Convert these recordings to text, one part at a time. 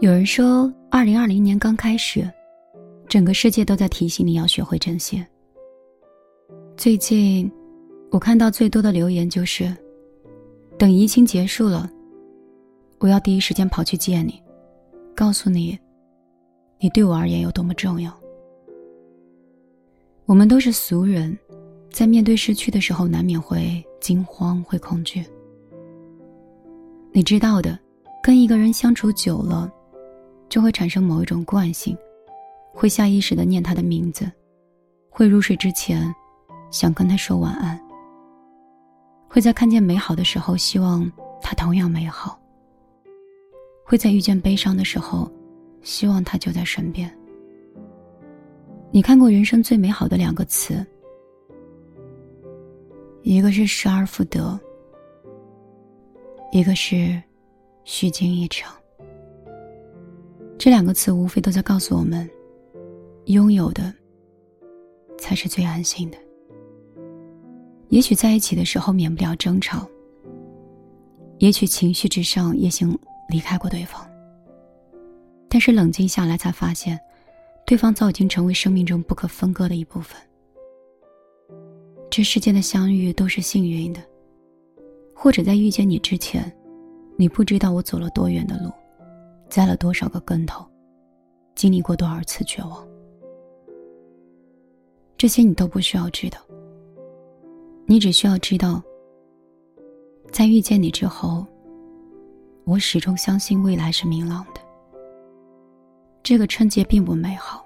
有人说，二零二零年刚开始，整个世界都在提醒你要学会珍惜。最近，我看到最多的留言就是：“等疫情结束了，我要第一时间跑去见你，告诉你，你对我而言有多么重要。”我们都是俗人，在面对失去的时候，难免会惊慌、会恐惧。你知道的，跟一个人相处久了。就会产生某一种惯性，会下意识的念他的名字，会入睡之前想跟他说晚安，会在看见美好的时候希望他同样美好，会在遇见悲伤的时候希望他就在身边。你看过人生最美好的两个词，一个是失而复得，一个是虚惊一场。这两个词无非都在告诉我们，拥有的才是最安心的。也许在一起的时候免不了争吵，也许情绪之上也想离开过对方，但是冷静下来才发现，对方早已经成为生命中不可分割的一部分。这世间的相遇都是幸运的，或者在遇见你之前，你不知道我走了多远的路。栽了多少个跟头，经历过多少次绝望，这些你都不需要知道。你只需要知道，在遇见你之后，我始终相信未来是明朗的。这个春节并不美好，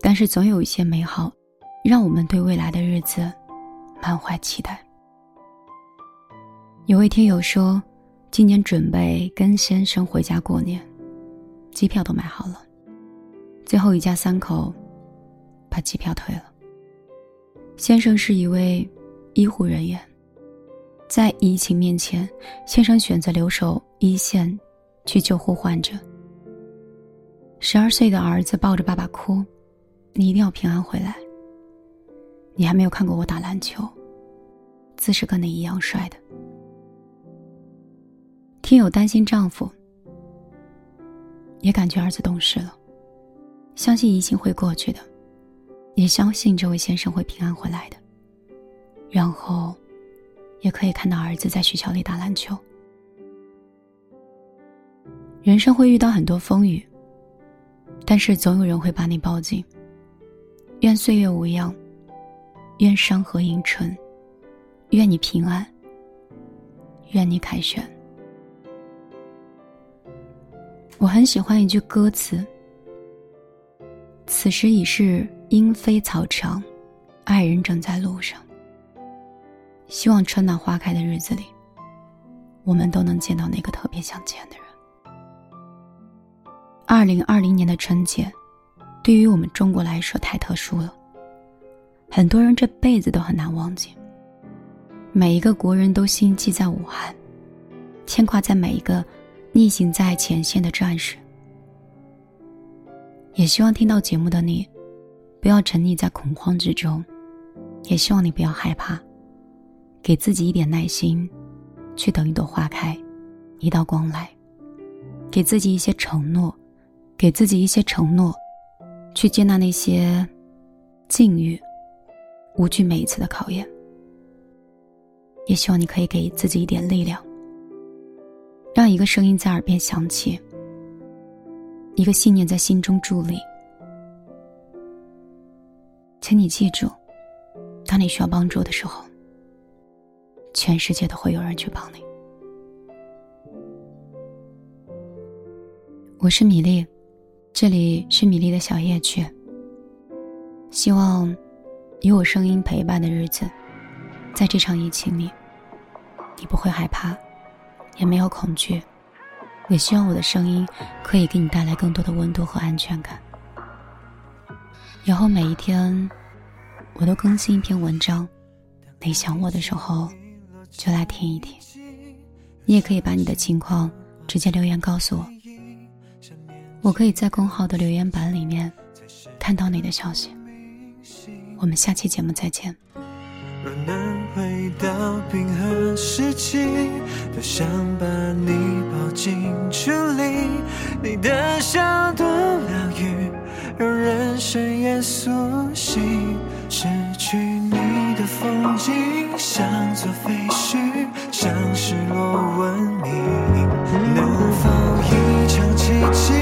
但是总有一些美好，让我们对未来的日子满怀期待。有位听友说。今年准备跟先生回家过年，机票都买好了。最后一家三口把机票退了。先生是一位医护人员，在疫情面前，先生选择留守一线，去救护患者。十二岁的儿子抱着爸爸哭：“你一定要平安回来。你还没有看过我打篮球，姿势跟你一样帅的。”听友担心丈夫，也感觉儿子懂事了，相信疫情会过去的，也相信这位先生会平安回来的，然后，也可以看到儿子在学校里打篮球。人生会遇到很多风雨，但是总有人会把你抱紧。愿岁月无恙，愿山河迎春，愿你平安，愿你凯旋。我很喜欢一句歌词：“此时已是莺飞草长，爱人正在路上。”希望春暖花开的日子里，我们都能见到那个特别想见的人。二零二零年的春节，对于我们中国来说太特殊了，很多人这辈子都很难忘记。每一个国人都心系在武汉，牵挂在每一个。逆行在前线的战士，也希望听到节目的你，不要沉溺在恐慌之中，也希望你不要害怕，给自己一点耐心，去等一朵花开，一道光来，给自己一些承诺，给自己一些承诺，去接纳那些境遇，无惧每一次的考验，也希望你可以给自己一点力量。让一个声音在耳边响起，一个信念在心中伫立。请你记住，当你需要帮助的时候，全世界都会有人去帮你。我是米粒，这里是米粒的小夜曲。希望有我声音陪伴的日子，在这场疫情里，你不会害怕。也没有恐惧，也希望我的声音可以给你带来更多的温度和安全感。以后每一天，我都更新一篇文章，你想我的时候就来听一听。你也可以把你的情况直接留言告诉我，我可以在公号的留言板里面看到你的消息。我们下期节目再见。若能回到冰时期，多想把你抱进处里。你的笑多疗愈，让人生也苏醒。失去你的风景，像座废墟，像失落文明。能否一场奇迹，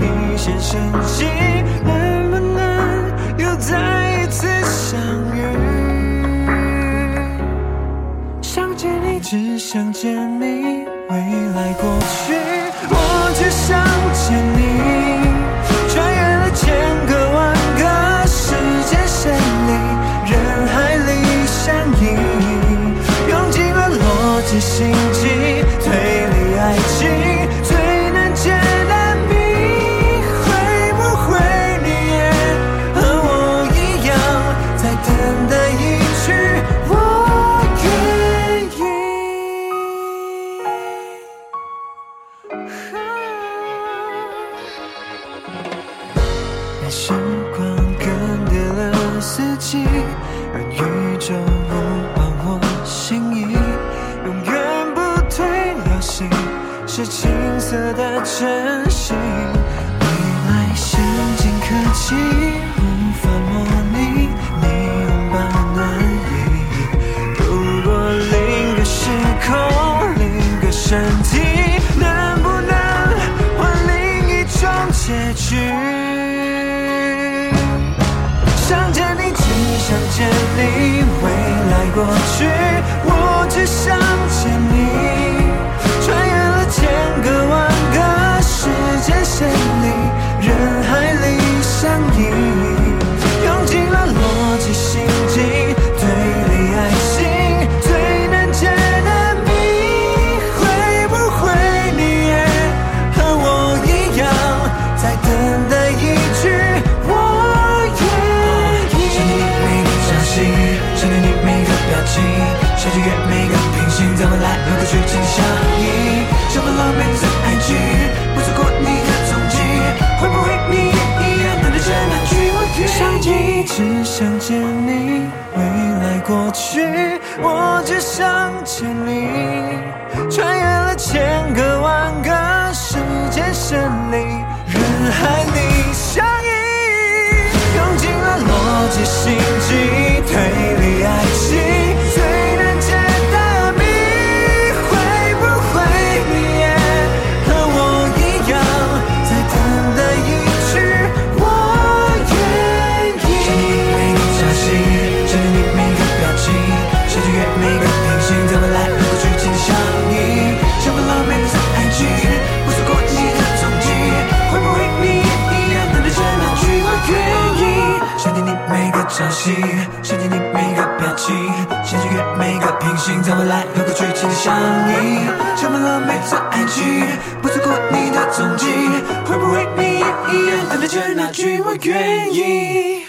一线生机？时光更迭了四季，让宇宙呼唤我心意，永远不退流行，是青涩的真心。未来先进科技无法模拟你拥抱暖意。如果另个时空，另个身体，能不能换另一种结局？想见你，只想见你，未来过去，我愿意？想你，只想见你，未来过去，我只想见你。穿越了千个万个时间线里，人海里想念你每个表情，想穿越每个平行，在未来和过去紧紧相依。想把浪漫在爱情，不错过你的踪迹，会不会你也一样等待着那句我愿意？